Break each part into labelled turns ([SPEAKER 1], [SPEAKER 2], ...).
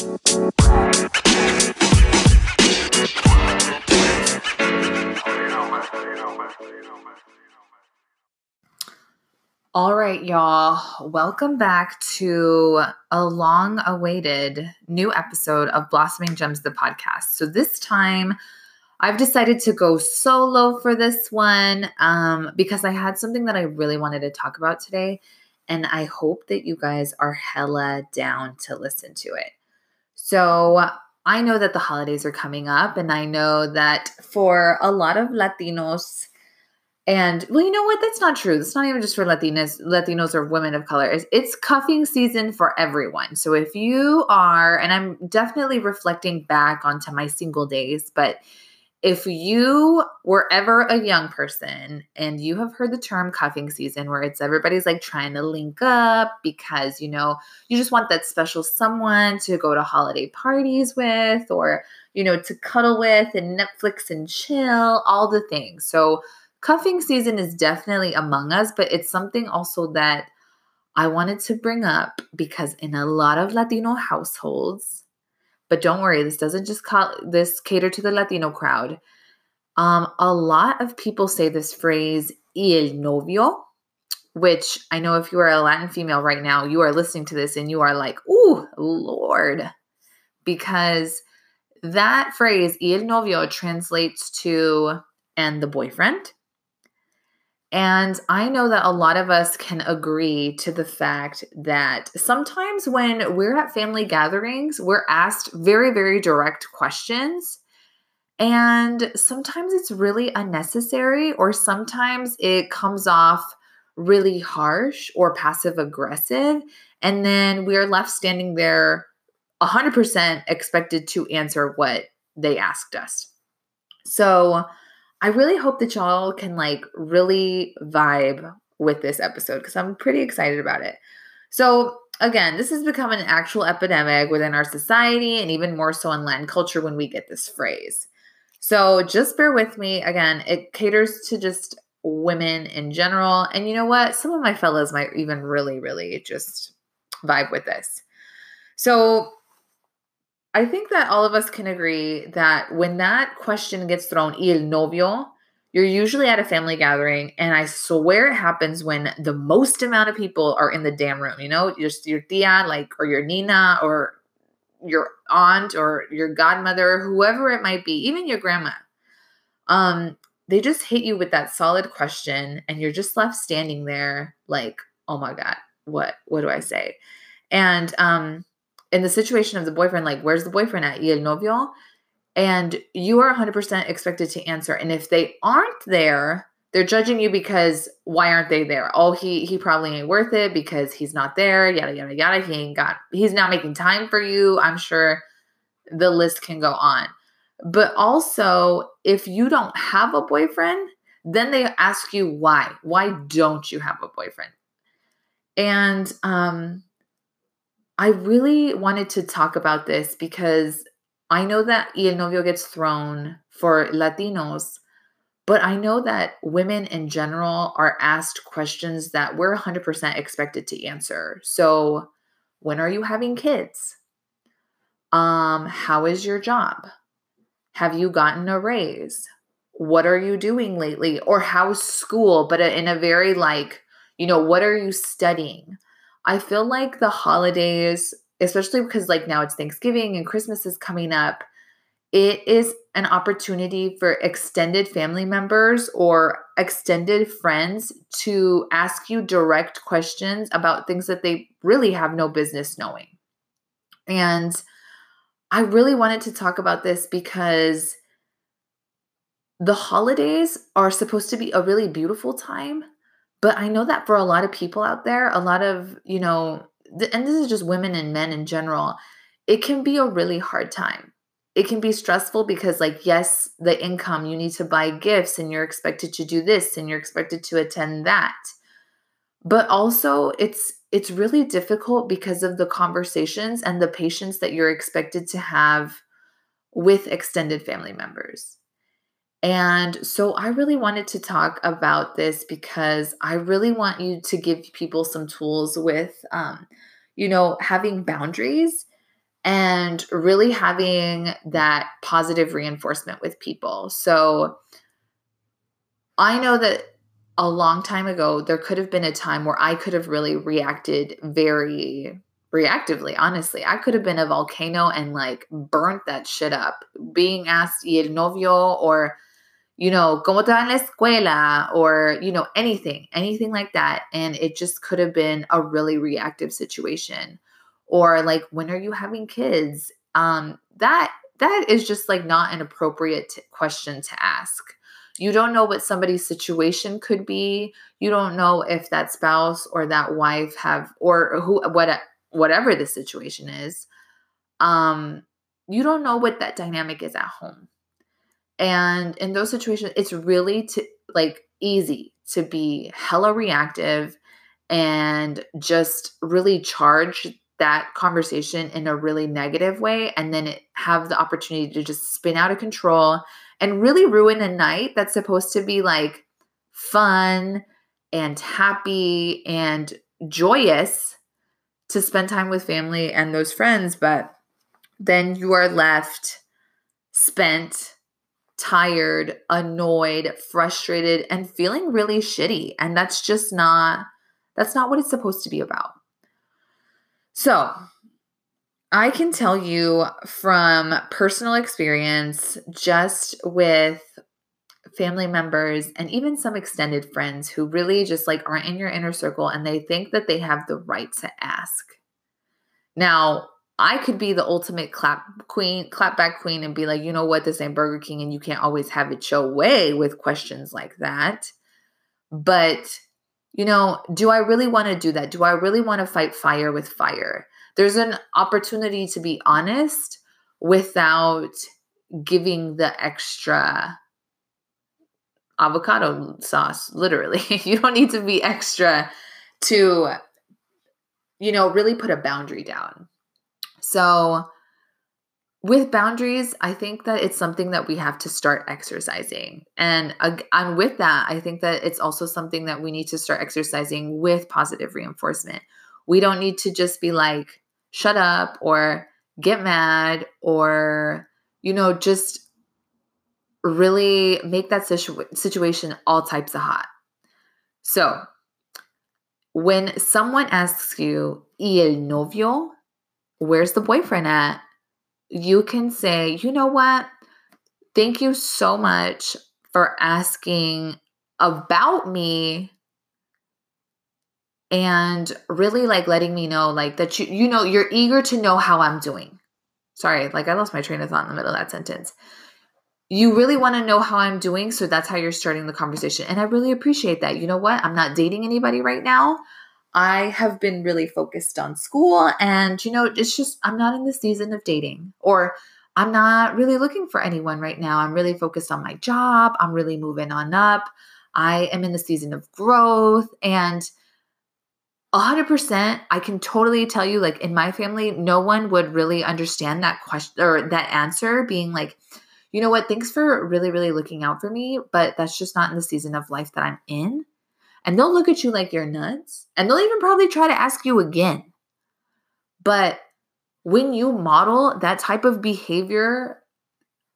[SPEAKER 1] All right, y'all. Welcome back to a long awaited new episode of Blossoming Gems, the podcast. So, this time I've decided to go solo for this one um, because I had something that I really wanted to talk about today. And I hope that you guys are hella down to listen to it. So, I know that the holidays are coming up, and I know that for a lot of Latinos, and well, you know what? That's not true. It's not even just for Latinas, Latinos or women of color. It's, it's cuffing season for everyone. So if you are, and I'm definitely reflecting back onto my single days, but if you were ever a young person and you have heard the term cuffing season where it's everybody's like trying to link up because you know you just want that special someone to go to holiday parties with or you know to cuddle with and netflix and chill all the things. So cuffing season is definitely among us, but it's something also that I wanted to bring up because in a lot of Latino households, but don't worry, this doesn't just call this cater to the Latino crowd. Um, a lot of people say this phrase el novio, which I know if you are a Latin female right now, you are listening to this and you are like, ooh, Lord, because that phrase el novio translates to and the boyfriend and I know that a lot of us can agree to the fact that sometimes when we're at family gatherings, we're asked very, very direct questions. And sometimes it's really unnecessary, or sometimes it comes off really harsh or passive aggressive. And then we're left standing there 100% expected to answer what they asked us. So, I really hope that y'all can like really vibe with this episode because I'm pretty excited about it. So, again, this has become an actual epidemic within our society and even more so in Latin culture when we get this phrase. So, just bear with me. Again, it caters to just women in general. And you know what? Some of my fellows might even really, really just vibe with this. So, I think that all of us can agree that when that question gets thrown, el novio, you're usually at a family gathering, and I swear it happens when the most amount of people are in the damn room. You know, just your tia, like, or your nina, or your aunt, or your godmother, whoever it might be, even your grandma. Um, they just hit you with that solid question, and you're just left standing there, like, oh my god, what, what do I say? And um, in the situation of the boyfriend, like, where's the boyfriend at? El novio? And you are 100% expected to answer. And if they aren't there, they're judging you because why aren't they there? Oh, he he probably ain't worth it because he's not there, yada yada yada. He ain't got he's not making time for you. I'm sure the list can go on. But also, if you don't have a boyfriend, then they ask you why. Why don't you have a boyfriend? And um I really wanted to talk about this because I know that Y el Novio gets thrown for Latinos, but I know that women in general are asked questions that we're 100% expected to answer. So, when are you having kids? Um, how is your job? Have you gotten a raise? What are you doing lately? Or how's school? But in a very like, you know, what are you studying? I feel like the holidays, especially because like now it's Thanksgiving and Christmas is coming up, it is an opportunity for extended family members or extended friends to ask you direct questions about things that they really have no business knowing. And I really wanted to talk about this because the holidays are supposed to be a really beautiful time, but I know that for a lot of people out there, a lot of, you know, and this is just women and men in general, it can be a really hard time. It can be stressful because, like, yes, the income, you need to buy gifts and you're expected to do this and you're expected to attend that. But also, it's it's really difficult because of the conversations and the patience that you're expected to have with extended family members. And so I really wanted to talk about this because I really want you to give people some tools with, um, you know, having boundaries and really having that positive reinforcement with people. So I know that a long time ago, there could have been a time where I could have really reacted very reactively, honestly. I could have been a volcano and like burnt that shit up. Being asked, y el novio, or, you know, como te va en la escuela, or, you know, anything, anything like that. And it just could have been a really reactive situation. Or like, when are you having kids? Um, that that is just like not an appropriate t- question to ask you don't know what somebody's situation could be. You don't know if that spouse or that wife have or who what whatever the situation is. Um you don't know what that dynamic is at home. And in those situations it's really to like easy to be hella reactive and just really charge that conversation in a really negative way and then it, have the opportunity to just spin out of control and really ruin a night that's supposed to be like fun and happy and joyous to spend time with family and those friends, but then you are left spent, tired, annoyed, frustrated, and feeling really shitty. And that's just not that's not what it's supposed to be about. So, I can tell you from personal experience, just with family members and even some extended friends who really just like aren't in your inner circle and they think that they have the right to ask. Now, I could be the ultimate clap queen, clap back queen and be like, you know what, this ain't Burger King and you can't always have it your way with questions like that. But, you know, do I really want to do that? Do I really want to fight fire with fire? there's an opportunity to be honest without giving the extra avocado sauce literally you don't need to be extra to you know really put a boundary down so with boundaries i think that it's something that we have to start exercising and uh, and with that i think that it's also something that we need to start exercising with positive reinforcement we don't need to just be like, shut up or get mad or, you know, just really make that situ- situation all types of hot. So, when someone asks you, ¿y el novio? Where's the boyfriend at? You can say, you know what? Thank you so much for asking about me and really like letting me know like that you you know you're eager to know how I'm doing. Sorry, like I lost my train of thought in the middle of that sentence. You really want to know how I'm doing, so that's how you're starting the conversation. And I really appreciate that. You know what? I'm not dating anybody right now. I have been really focused on school and you know, it's just I'm not in the season of dating or I'm not really looking for anyone right now. I'm really focused on my job. I'm really moving on up. I am in the season of growth and 100% i can totally tell you like in my family no one would really understand that question or that answer being like you know what thanks for really really looking out for me but that's just not in the season of life that i'm in and they'll look at you like you're nuts and they'll even probably try to ask you again but when you model that type of behavior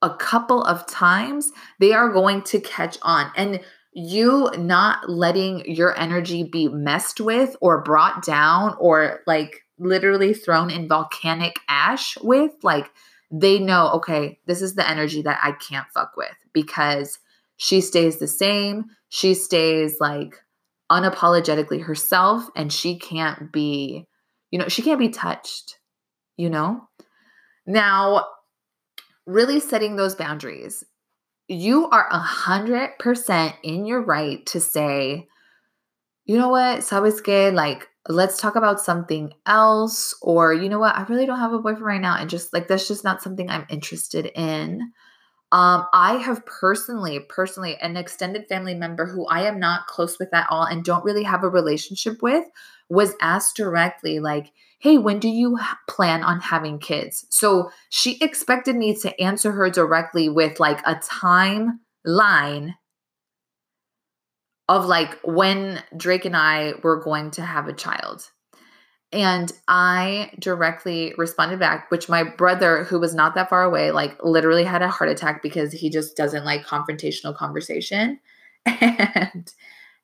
[SPEAKER 1] a couple of times they are going to catch on and you not letting your energy be messed with or brought down or like literally thrown in volcanic ash with, like they know, okay, this is the energy that I can't fuck with because she stays the same. She stays like unapologetically herself and she can't be, you know, she can't be touched, you know? Now, really setting those boundaries you are a hundred percent in your right to say, you know what, sabes que, like, let's talk about something else, or you know what, I really don't have a boyfriend right now, and just like that's just not something I'm interested in. Um, I have personally, personally, an extended family member who I am not close with at all and don't really have a relationship with was asked directly, like, hey, when do you plan on having kids? So she expected me to answer her directly with like a timeline of like when Drake and I were going to have a child. And I directly responded back, which my brother, who was not that far away, like literally had a heart attack because he just doesn't like confrontational conversation. And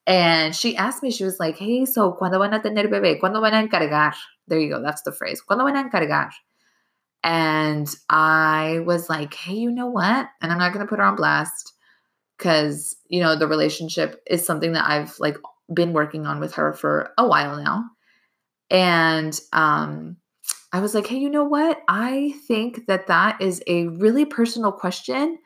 [SPEAKER 1] and she asked me, she was like, hey, so ¿cuándo van a tener bebé? ¿Cuándo van a encargar? There you go. That's the phrase. ¿Cuándo van a encargar? And I was like, hey, you know what? And I'm not going to put her on blast because, you know, the relationship is something that I've like been working on with her for a while now. And um, I was like, hey, you know what? I think that that is a really personal question.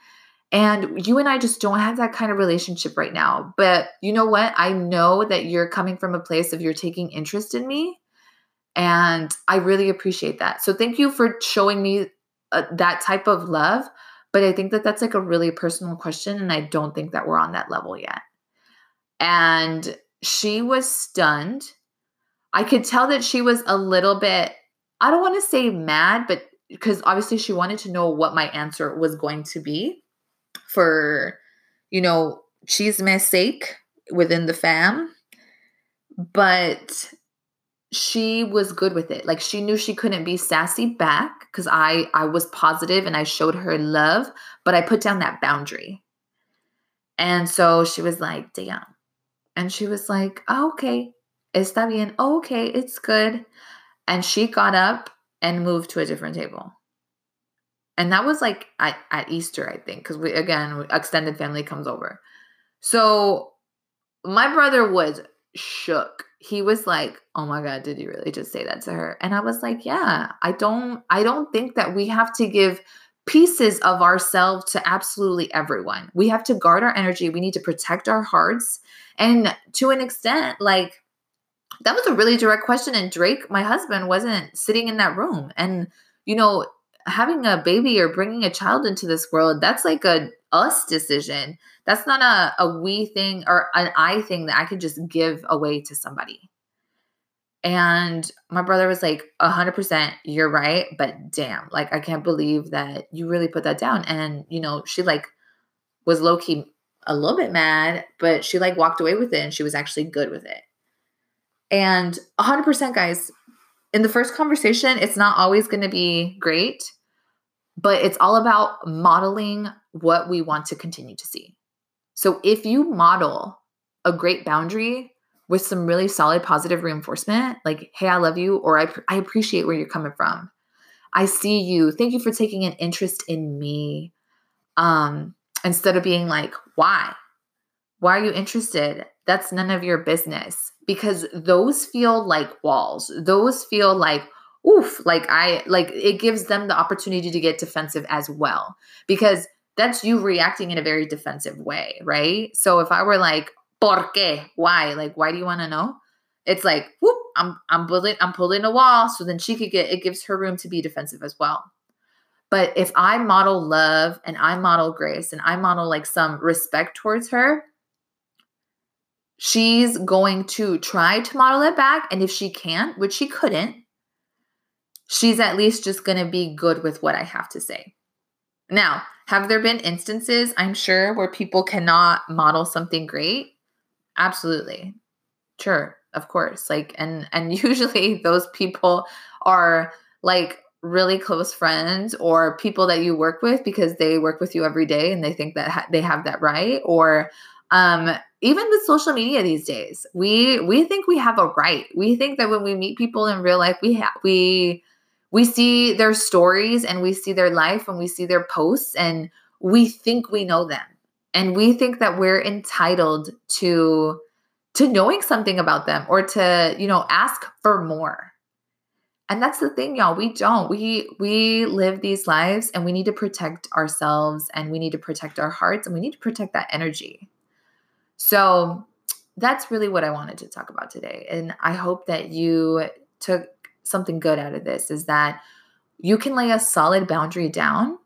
[SPEAKER 1] And you and I just don't have that kind of relationship right now. But you know what? I know that you're coming from a place of you're taking interest in me. And I really appreciate that. So thank you for showing me uh, that type of love. But I think that that's like a really personal question. And I don't think that we're on that level yet. And she was stunned I could tell that she was a little bit, I don't want to say mad, but because obviously she wanted to know what my answer was going to be for, you know, chisme's sake within the fam. But she was good with it. Like she knew she couldn't be sassy back because I I was positive and I showed her love, but I put down that boundary. And so she was like, damn. And she was like, oh, okay está bien. Oh, okay, it's good. And she got up and moved to a different table. And that was like at, at Easter, I think, because we again extended family comes over. So my brother was shook. He was like, "Oh my god, did you really just say that to her?" And I was like, "Yeah, I don't I don't think that we have to give pieces of ourselves to absolutely everyone. We have to guard our energy. We need to protect our hearts. And to an extent, like that was a really direct question. And Drake, my husband, wasn't sitting in that room. And, you know, having a baby or bringing a child into this world, that's like a us decision. That's not a, a we thing or an I thing that I could just give away to somebody. And my brother was like, 100%, you're right. But damn, like, I can't believe that you really put that down. And, you know, she like was low key a little bit mad, but she like walked away with it and she was actually good with it. And 100%, guys, in the first conversation, it's not always going to be great, but it's all about modeling what we want to continue to see. So if you model a great boundary with some really solid positive reinforcement, like, hey, I love you, or I, I appreciate where you're coming from. I see you. Thank you for taking an interest in me. Um, instead of being like, why? Why are you interested? That's none of your business because those feel like walls. Those feel like, oof, like I, like it gives them the opportunity to get defensive as well because that's you reacting in a very defensive way, right? So if I were like, ¿por qué? Why? Like, why do you want to know? It's like, whoop, I'm I'm pulling I'm pulling a wall. So then she could get it gives her room to be defensive as well. But if I model love and I model grace and I model like some respect towards her, she's going to try to model it back. And if she can't, which she couldn't, she's at least just going to be good with what I have to say. Now, have there been instances, I'm sure, where people cannot model something great? Absolutely. Sure, of course. Like and and usually those people are like really close friends or people that you work with because they work with you every day and they think that ha- they have that right or um even with social media these days we we think we have a right. We think that when we meet people in real life we have we we see their stories and we see their life and we see their posts and we think we know them. And we think that we're entitled to to knowing something about them or to you know ask for more. And that's the thing y'all we don't. We we live these lives and we need to protect ourselves and we need to protect our hearts and we need to protect that energy so that's really what I wanted to talk about today. And I hope that you took something good out of this is that you can lay a solid boundary down,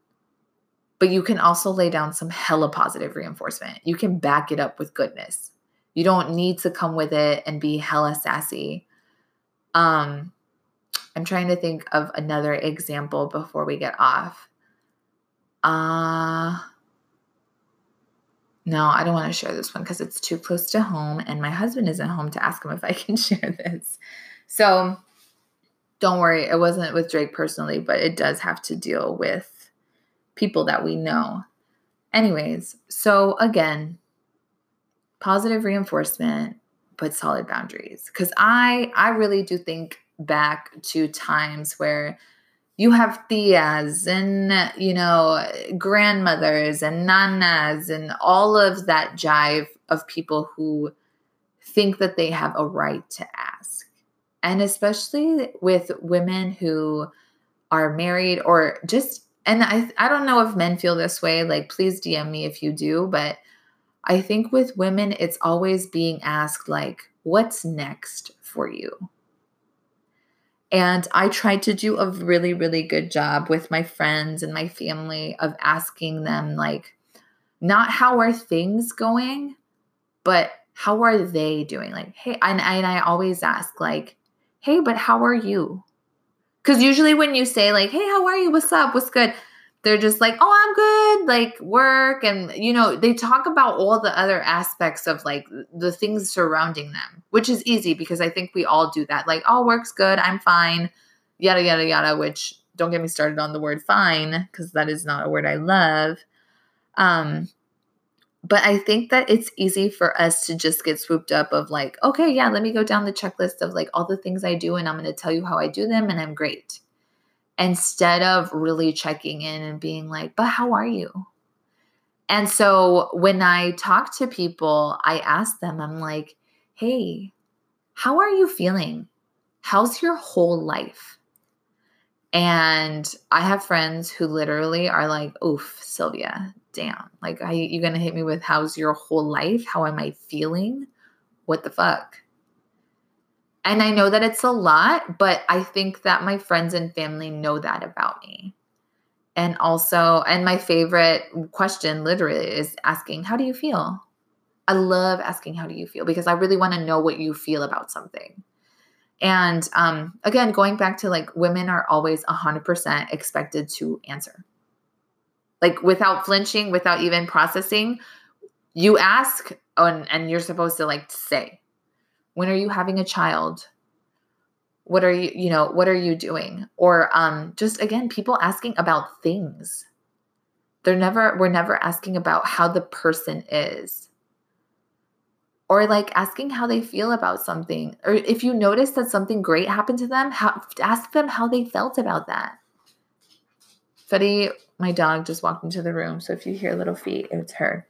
[SPEAKER 1] but you can also lay down some hella positive reinforcement. You can back it up with goodness. You don't need to come with it and be hella sassy. Um, I'm trying to think of another example before we get off. Uh no, I don't want to share this one because it's too close to home and my husband isn't home to ask him if I can share this. So, don't worry, it wasn't with Drake personally, but it does have to deal with people that we know. Anyways, so again, positive reinforcement, but solid boundaries. Cause I I really do think back to times where you have tias and you know grandmothers and nanas and all of that jive of people who think that they have a right to ask. And especially with women who are married or just and I I don't know if men feel this way like please DM me if you do but I think with women it's always being asked like what's next for you and I tried to do a really, really good job with my friends and my family of asking them, like, not how are things going, but how are they doing? Like, hey, and, and I always ask, like, hey, but how are you? Because usually when you say, like, hey, how are you? What's up? What's good? They're just like, oh, I'm good, like work. And, you know, they talk about all the other aspects of like the things surrounding them, which is easy because I think we all do that. Like, oh, work's good, I'm fine, yada, yada, yada, which don't get me started on the word fine because that is not a word I love. Um, but I think that it's easy for us to just get swooped up of like, okay, yeah, let me go down the checklist of like all the things I do and I'm going to tell you how I do them and I'm great instead of really checking in and being like, but how are you? And so when I talk to people, I ask them, I'm like, hey, how are you feeling? How's your whole life? And I have friends who literally are like, oof, Sylvia, damn. Like, are you going to hit me with how's your whole life? How am I feeling? What the fuck? And I know that it's a lot, but I think that my friends and family know that about me. And also, and my favorite question literally is asking, How do you feel? I love asking, How do you feel? Because I really want to know what you feel about something. And um, again, going back to like women are always 100% expected to answer. Like without flinching, without even processing, you ask and, and you're supposed to like say when are you having a child? What are you you know what are you doing? Or um just again people asking about things. They're never we're never asking about how the person is. Or like asking how they feel about something. Or if you notice that something great happened to them how, ask them how they felt about that. Fetty, my dog just walked into the room so if you hear little feet it's her.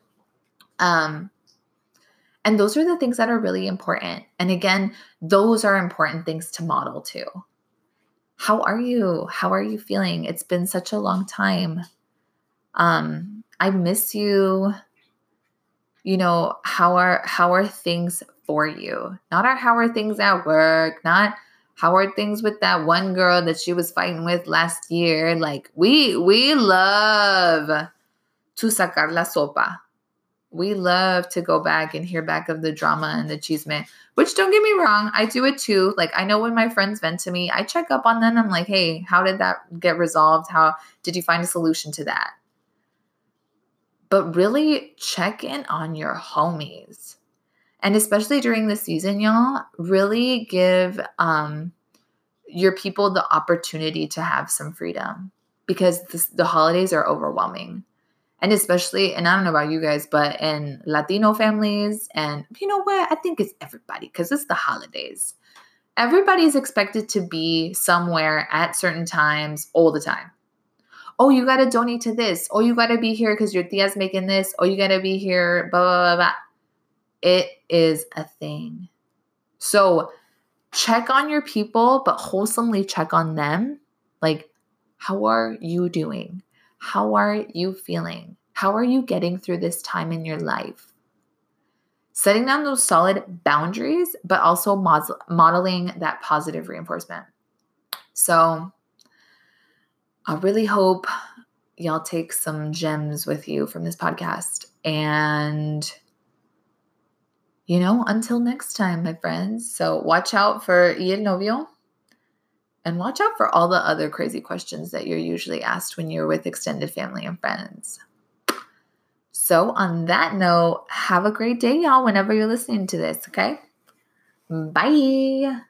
[SPEAKER 1] Um and those are the things that are really important. And again, those are important things to model too. How are you? How are you feeling? It's been such a long time. Um, I miss you. You know, how are how are things for you? Not our how are things at work, not how are things with that one girl that she was fighting with last year? Like we we love to sacar la sopa we love to go back and hear back of the drama and the chisme, which don't get me wrong, I do it too. Like I know when my friends vent to me, I check up on them. I'm like, hey, how did that get resolved? How did you find a solution to that? But really check in on your homies. And especially during the season, y'all, really give um, your people the opportunity to have some freedom because this, the holidays are overwhelming and especially and i don't know about you guys but in latino families and you know what? I think it's everybody because it's the holidays. Everybody's expected to be somewhere at certain times all the time. Oh you got to donate to this. Oh you got to be here because your tia's making this. Oh you got to be here blah blah blah blah. It is a thing. So check on your people but wholesomely check on them. Like how are you doing how are you feeling? How are you getting through this time in your life? Setting down those solid boundaries, but also modeling that positive reinforcement. So, I really hope y'all take some gems with you from this podcast. And, you know, until next time, my friends. So, watch out for y el novio and watch out for all the other crazy questions that you're usually asked when you're with extended family and friends. So, on that note, have a great day, y'all, whenever you're listening to this, okay? Bye.